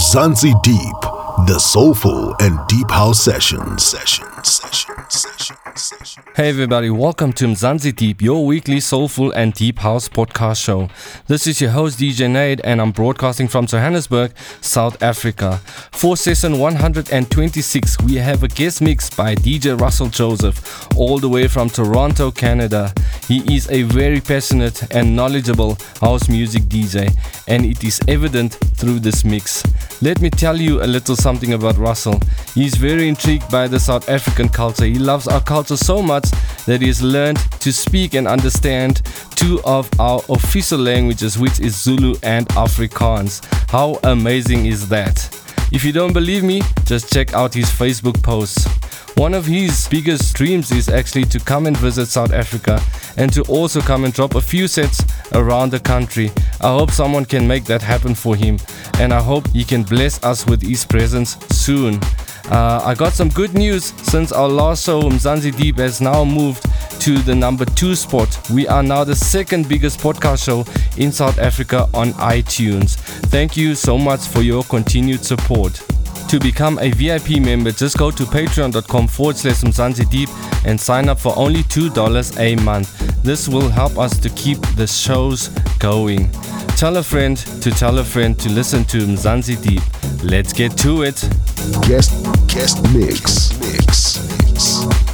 Mzansi Deep, the soulful and deep house session. Session, session, session, session. Hey everybody, welcome to Mzansi Deep, your weekly soulful and deep house podcast show. This is your host DJ Nade and I'm broadcasting from Johannesburg, South Africa. For session 126, we have a guest mix by DJ Russell Joseph, all the way from Toronto, Canada. He is a very passionate and knowledgeable house music DJ, and it is evident through this mix. Let me tell you a little something about Russell. He's very intrigued by the South African culture. He loves our culture so much that he has learned to speak and understand two of our official languages, which is Zulu and Afrikaans. How amazing is that? If you don't believe me, just check out his Facebook posts. One of his biggest dreams is actually to come and visit South Africa and to also come and drop a few sets around the country. I hope someone can make that happen for him and I hope he can bless us with his presence soon. Uh, I got some good news since our last show, Mzansi Deep has now moved to the number two spot. We are now the second biggest podcast show in South Africa on iTunes. Thank you so much for your continued support. To become a VIP member, just go to patreon.com forward slash Mzansi Deep and sign up for only $2 a month. This will help us to keep the shows going. Tell a friend to tell a friend to listen to Mzansi Deep. Let's get to it. Guest, guest mix, mix, mix.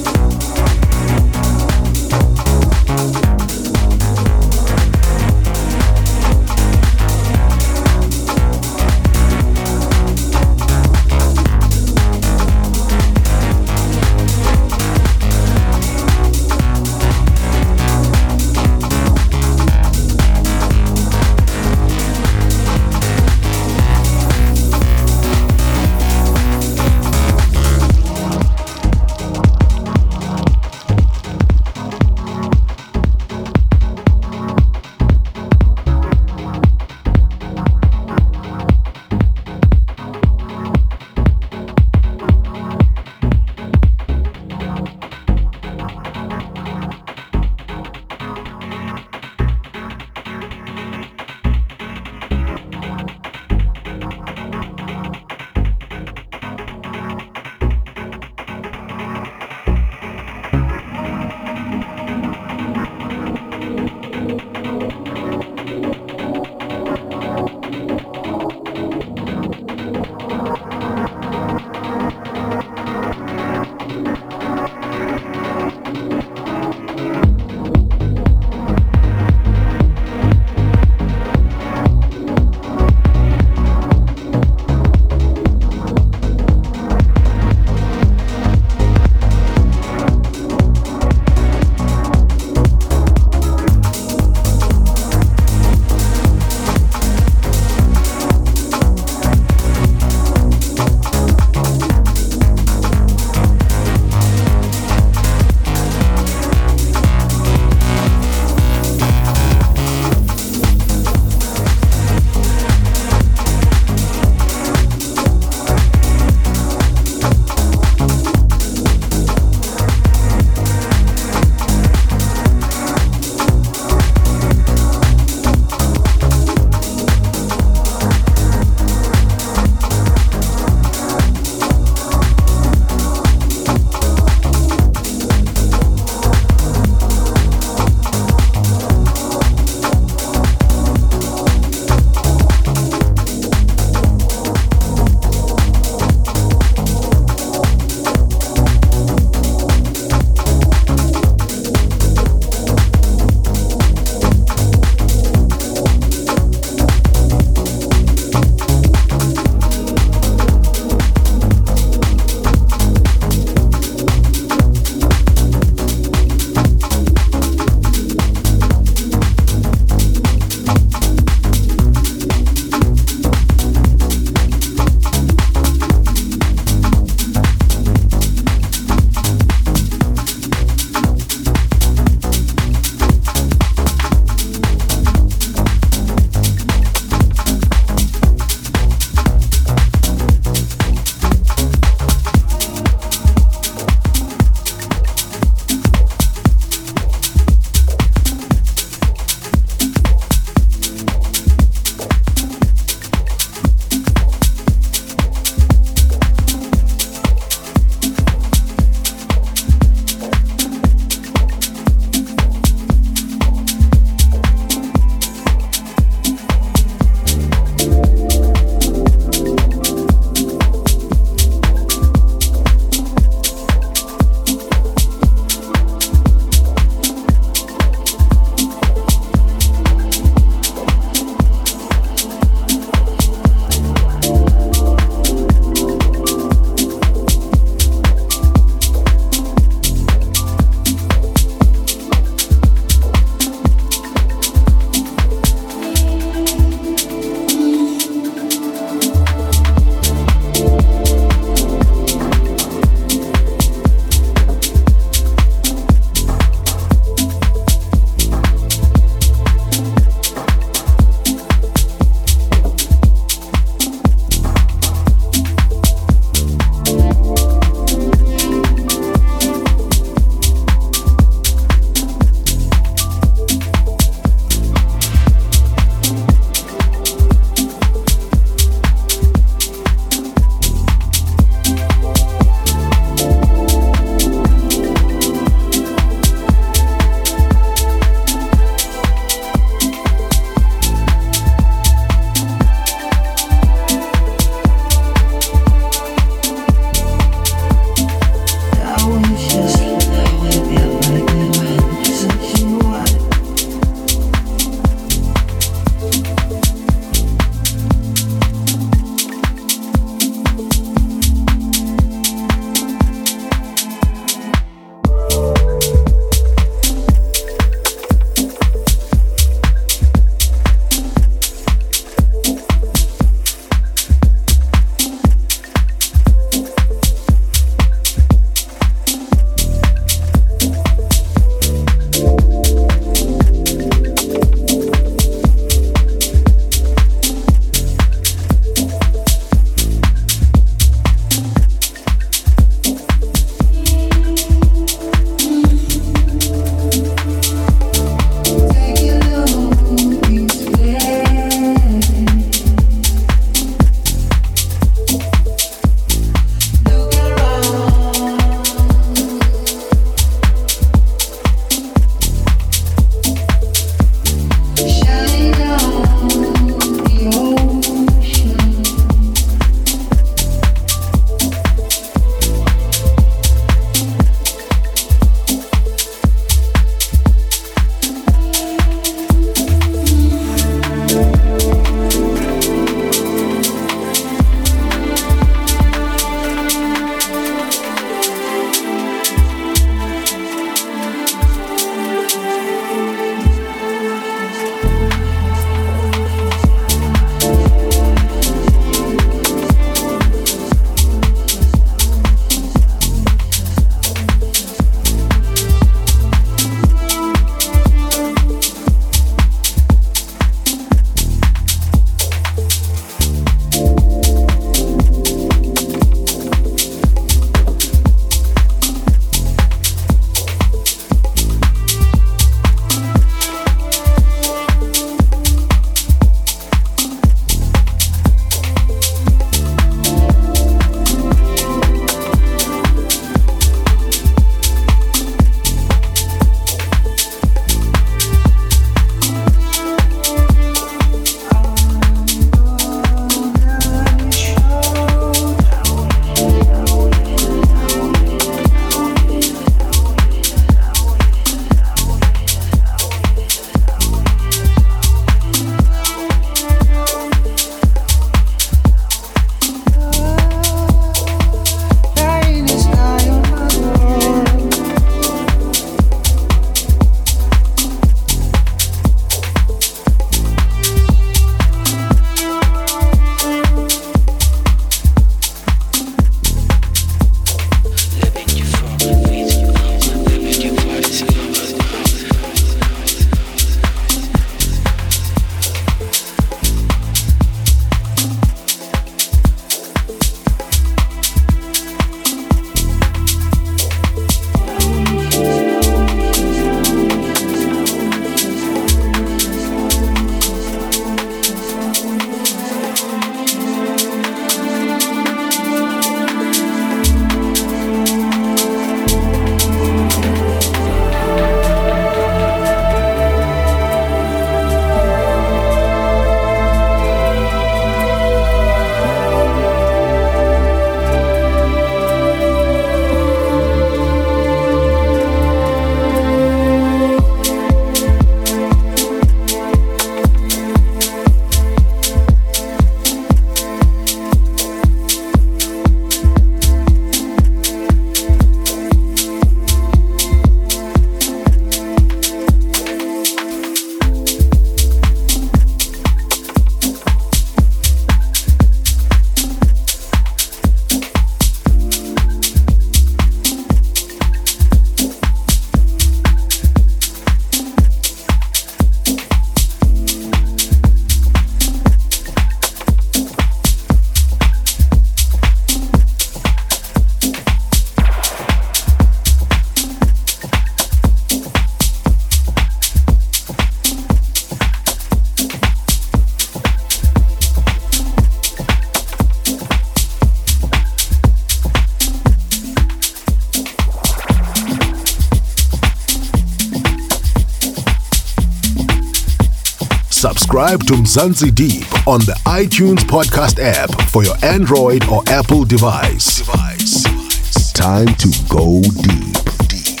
Subscribe to Mzansi Deep on the iTunes podcast app for your Android or Apple device. device. Time to go deep. Deep.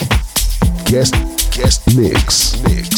Guest guest mix. Mix.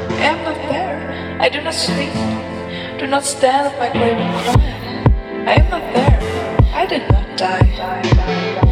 I am not there. I do not sleep. Do not stand at my grave and cry. I am not there. I did not die.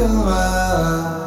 you are.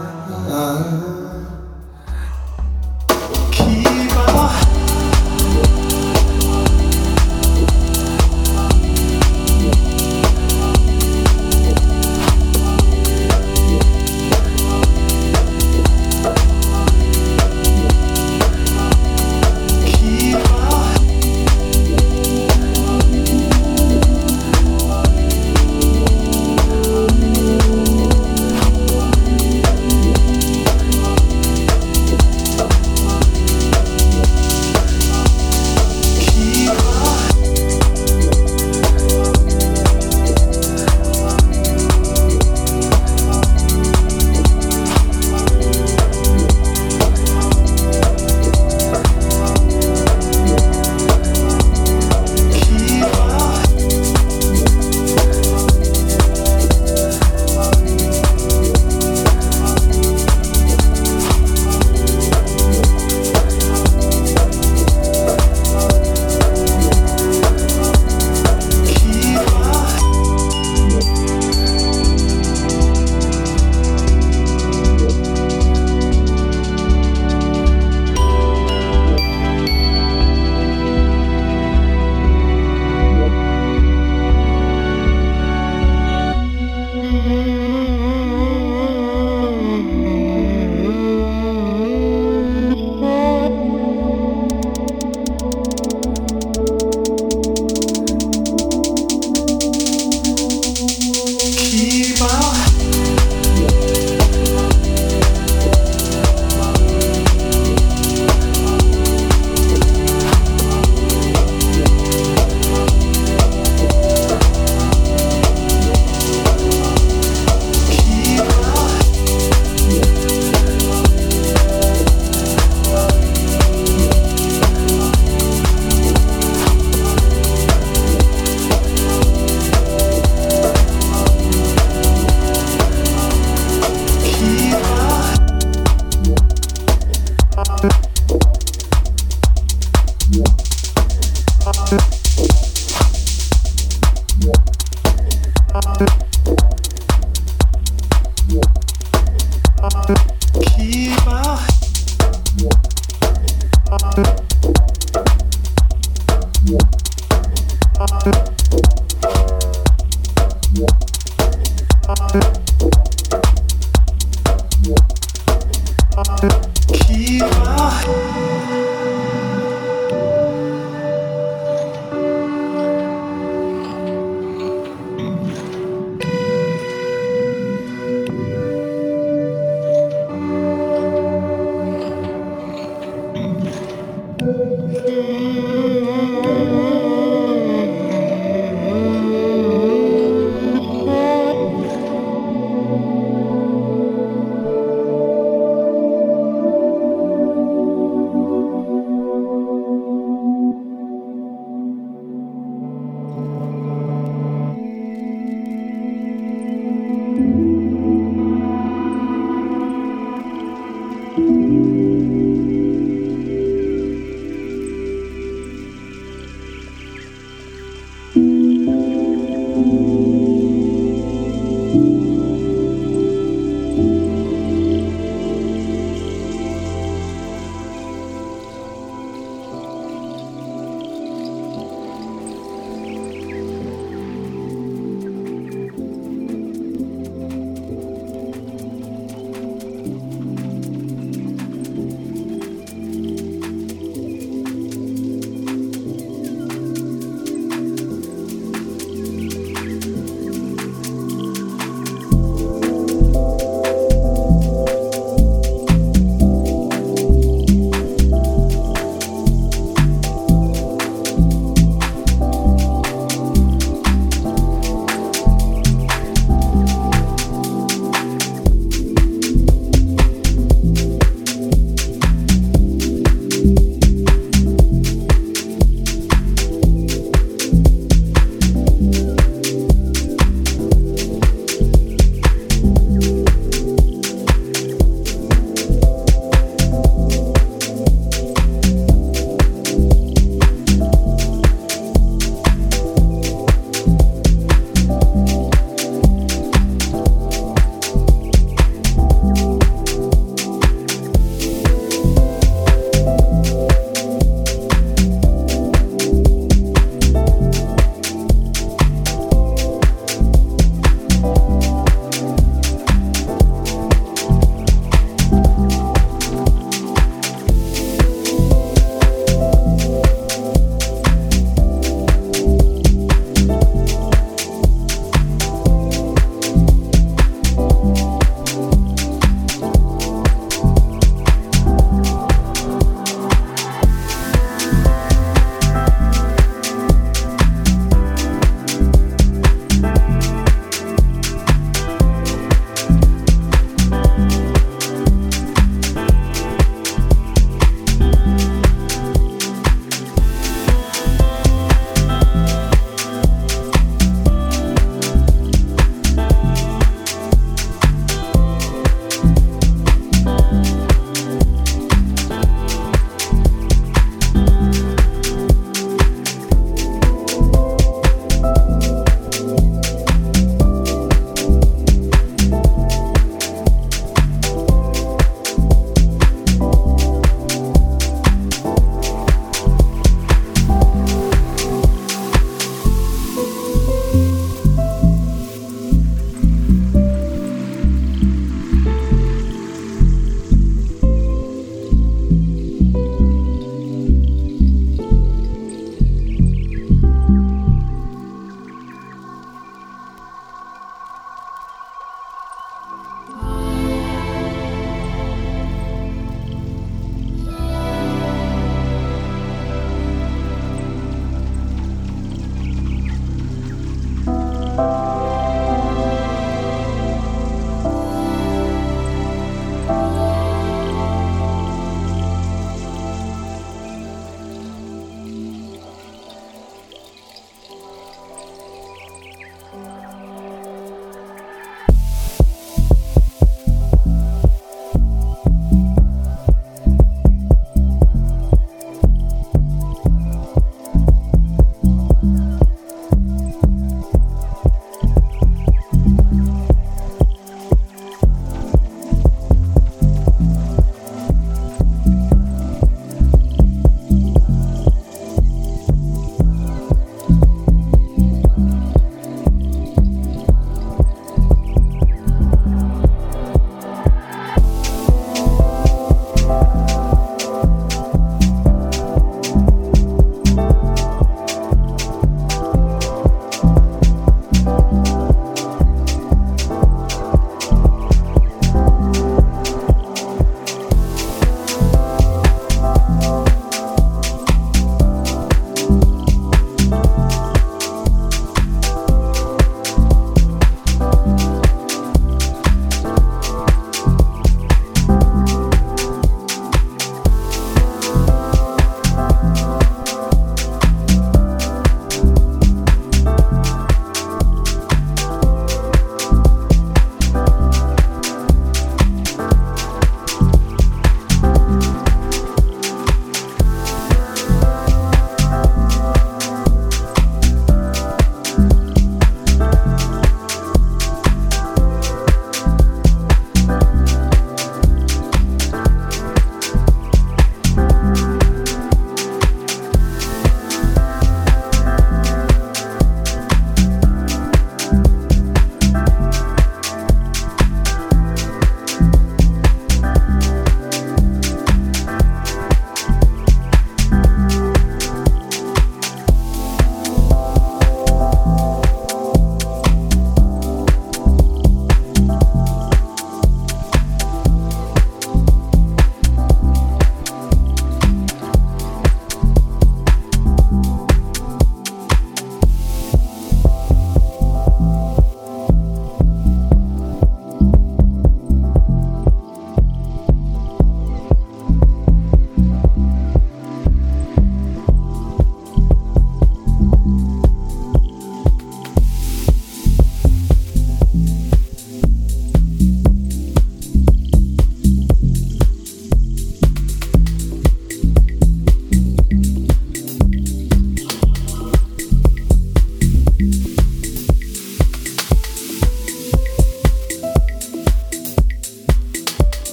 Música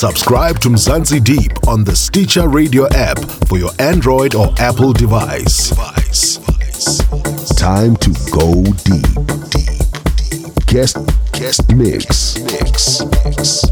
Subscribe to Mzansi Deep on the Stitcher Radio app for your Android or Apple device. Time to go deep. deep. Guest guest mix. Mix. mix.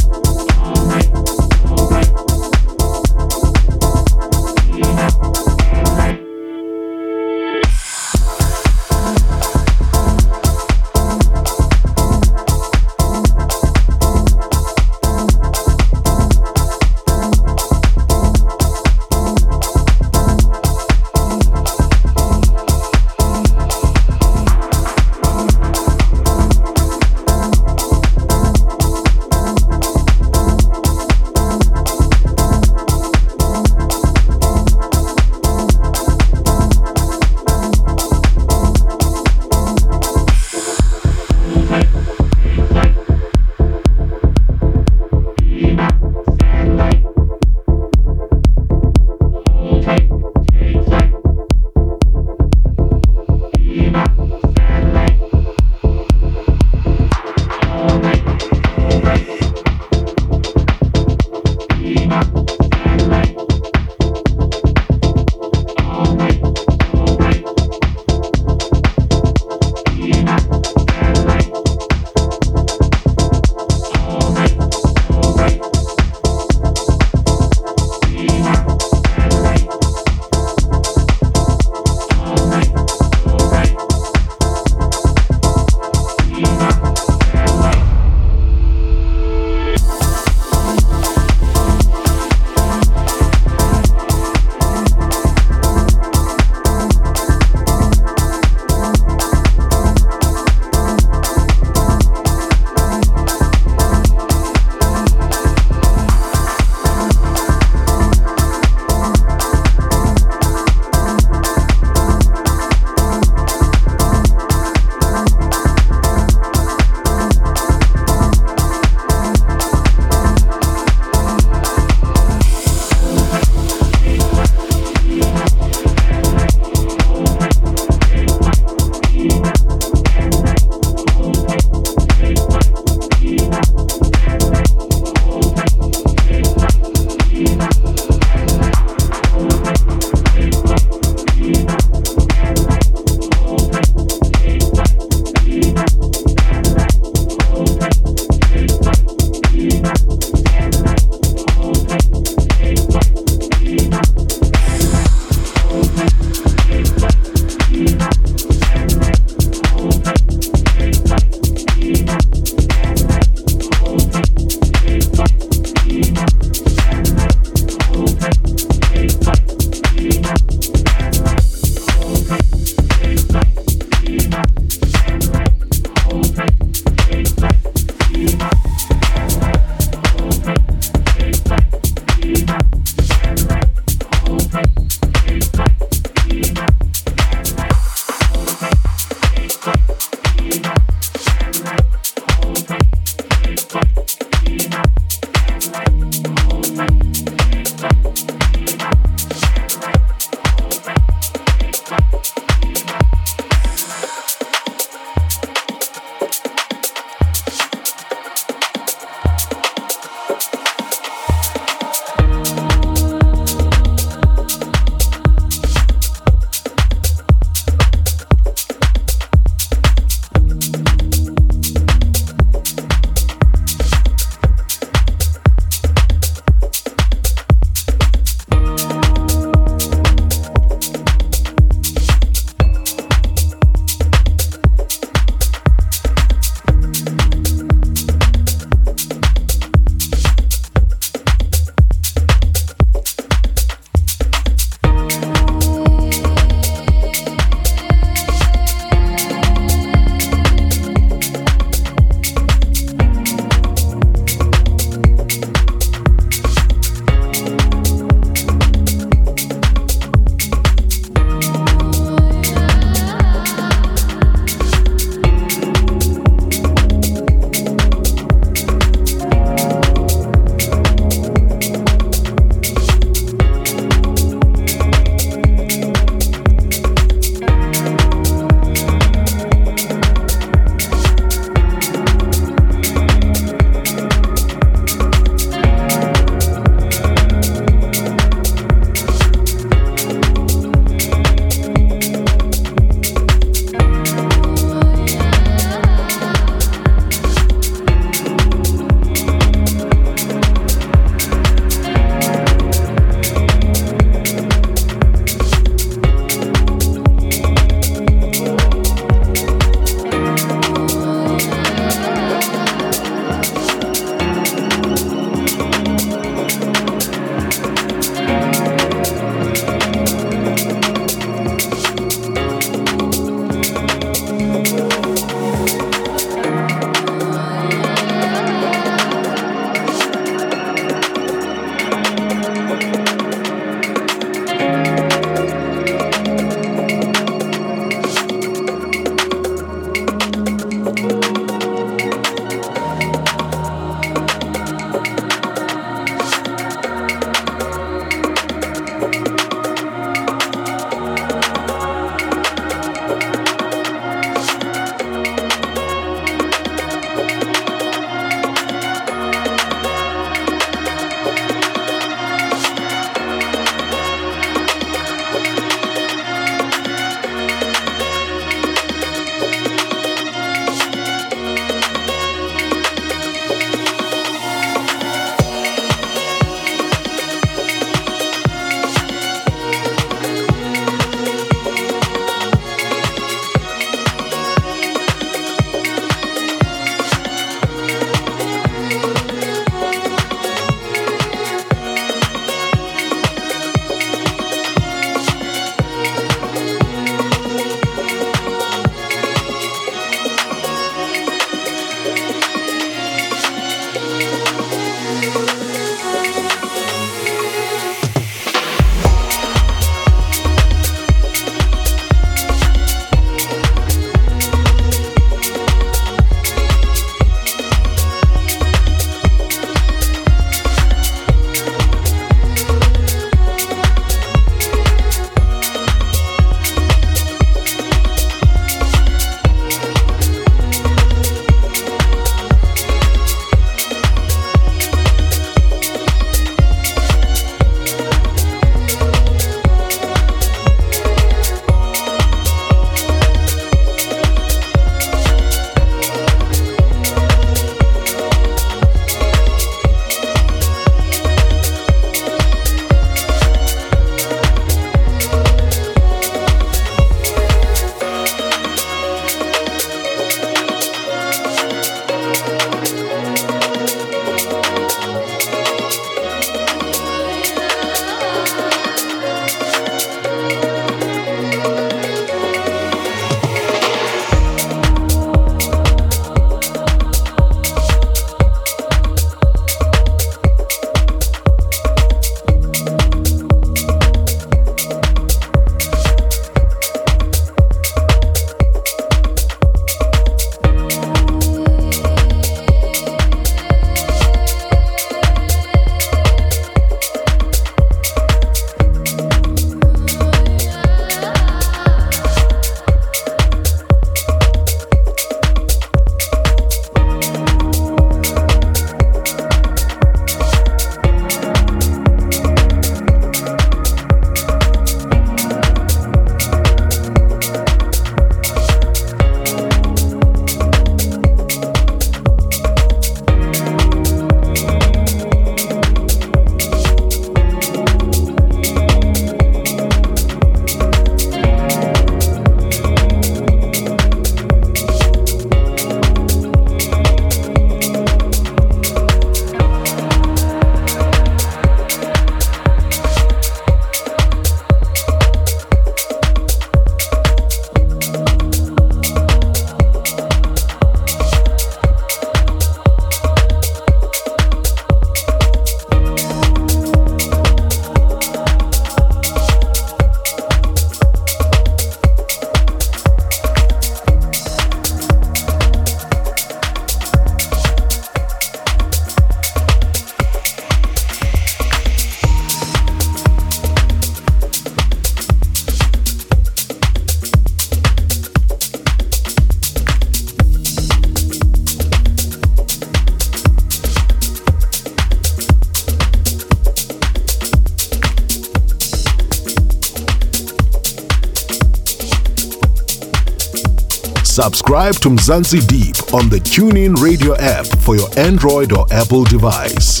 Subscribe to Mzansi Deep on the TuneIn Radio app for your Android or Apple device.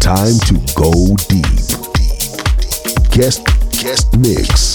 Time to go deep. Guest guest. Mix.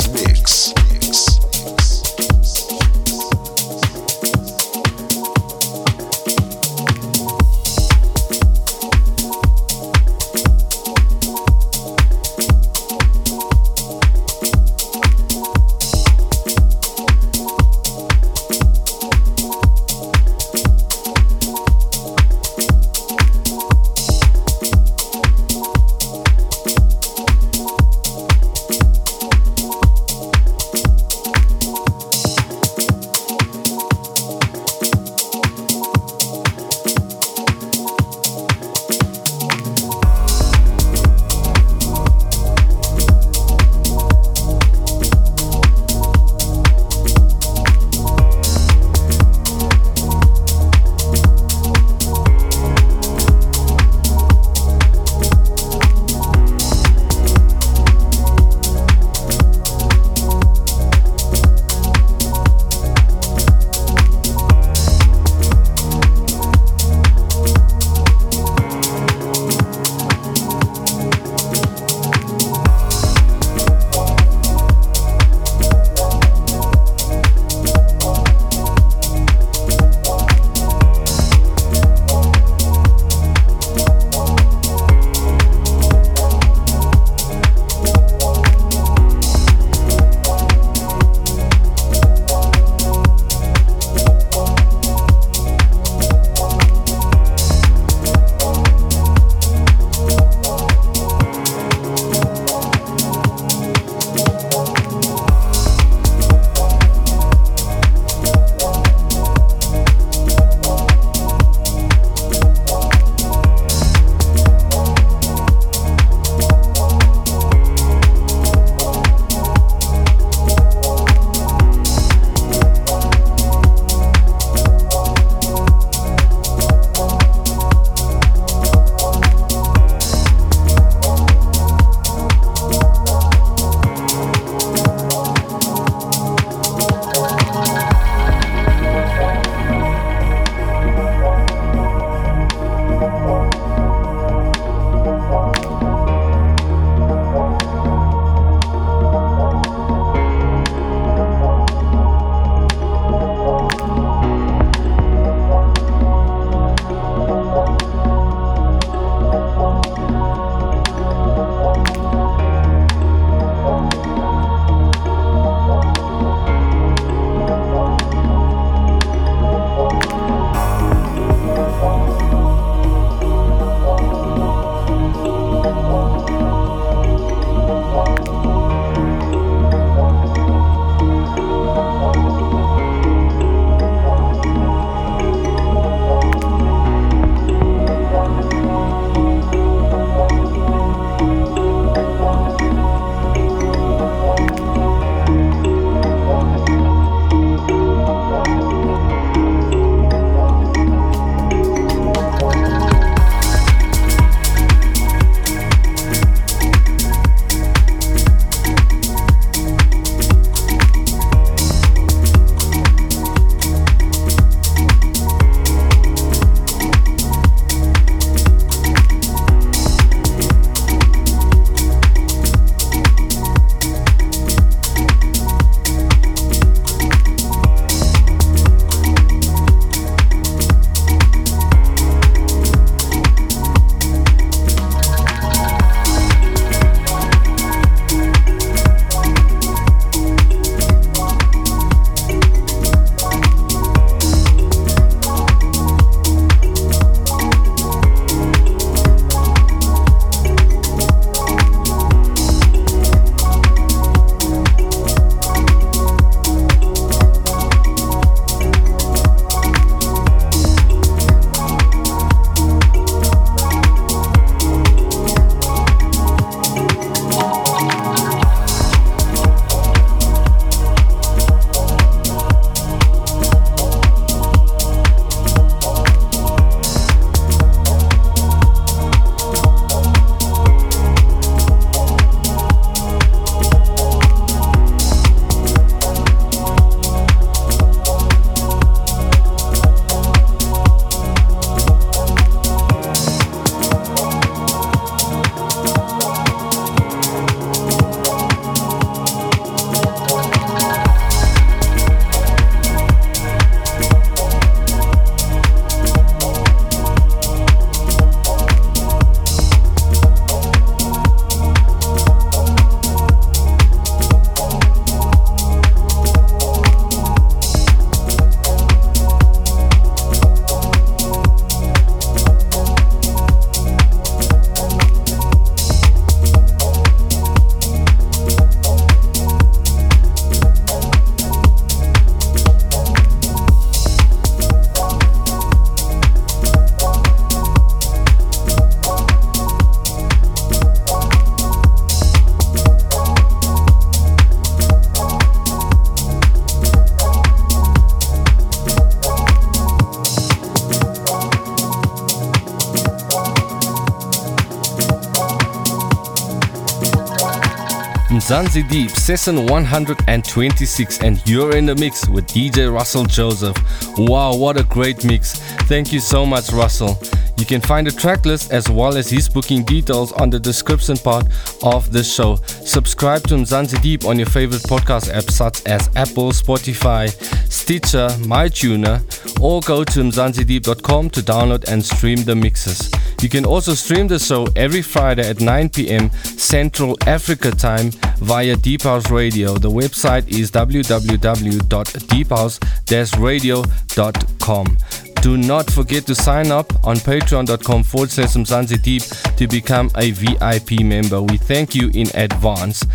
Mzansi Deep, session 126, and you're in the mix with DJ Russell Joseph. Wow, what a great mix! Thank you so much, Russell. You can find the track list as well as his booking details on the description part of the show. Subscribe to Mzansi Deep on your favorite podcast apps such as Apple, Spotify, Stitcher, MyTuner, or go to mzansideep.com to download and stream the mixes. You can also stream the show every Friday at 9 pm Central Africa time via Deep House Radio. The website is www.deephouse-radio.com. Do not forget to sign up on patreon.com forward slash Deep to become a VIP member. We thank you in advance.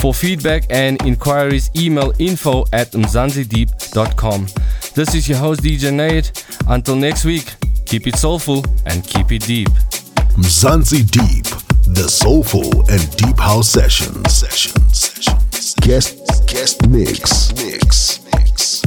For feedback and inquiries, email info at mzansideep.com. This is your host, DJ Nate. Until next week, keep it soulful and keep it deep. Mzansi Deep, the soulful and deep house session. Session. Session. Guest guest mix, mix. Mix.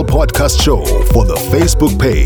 Podcast show for the Facebook page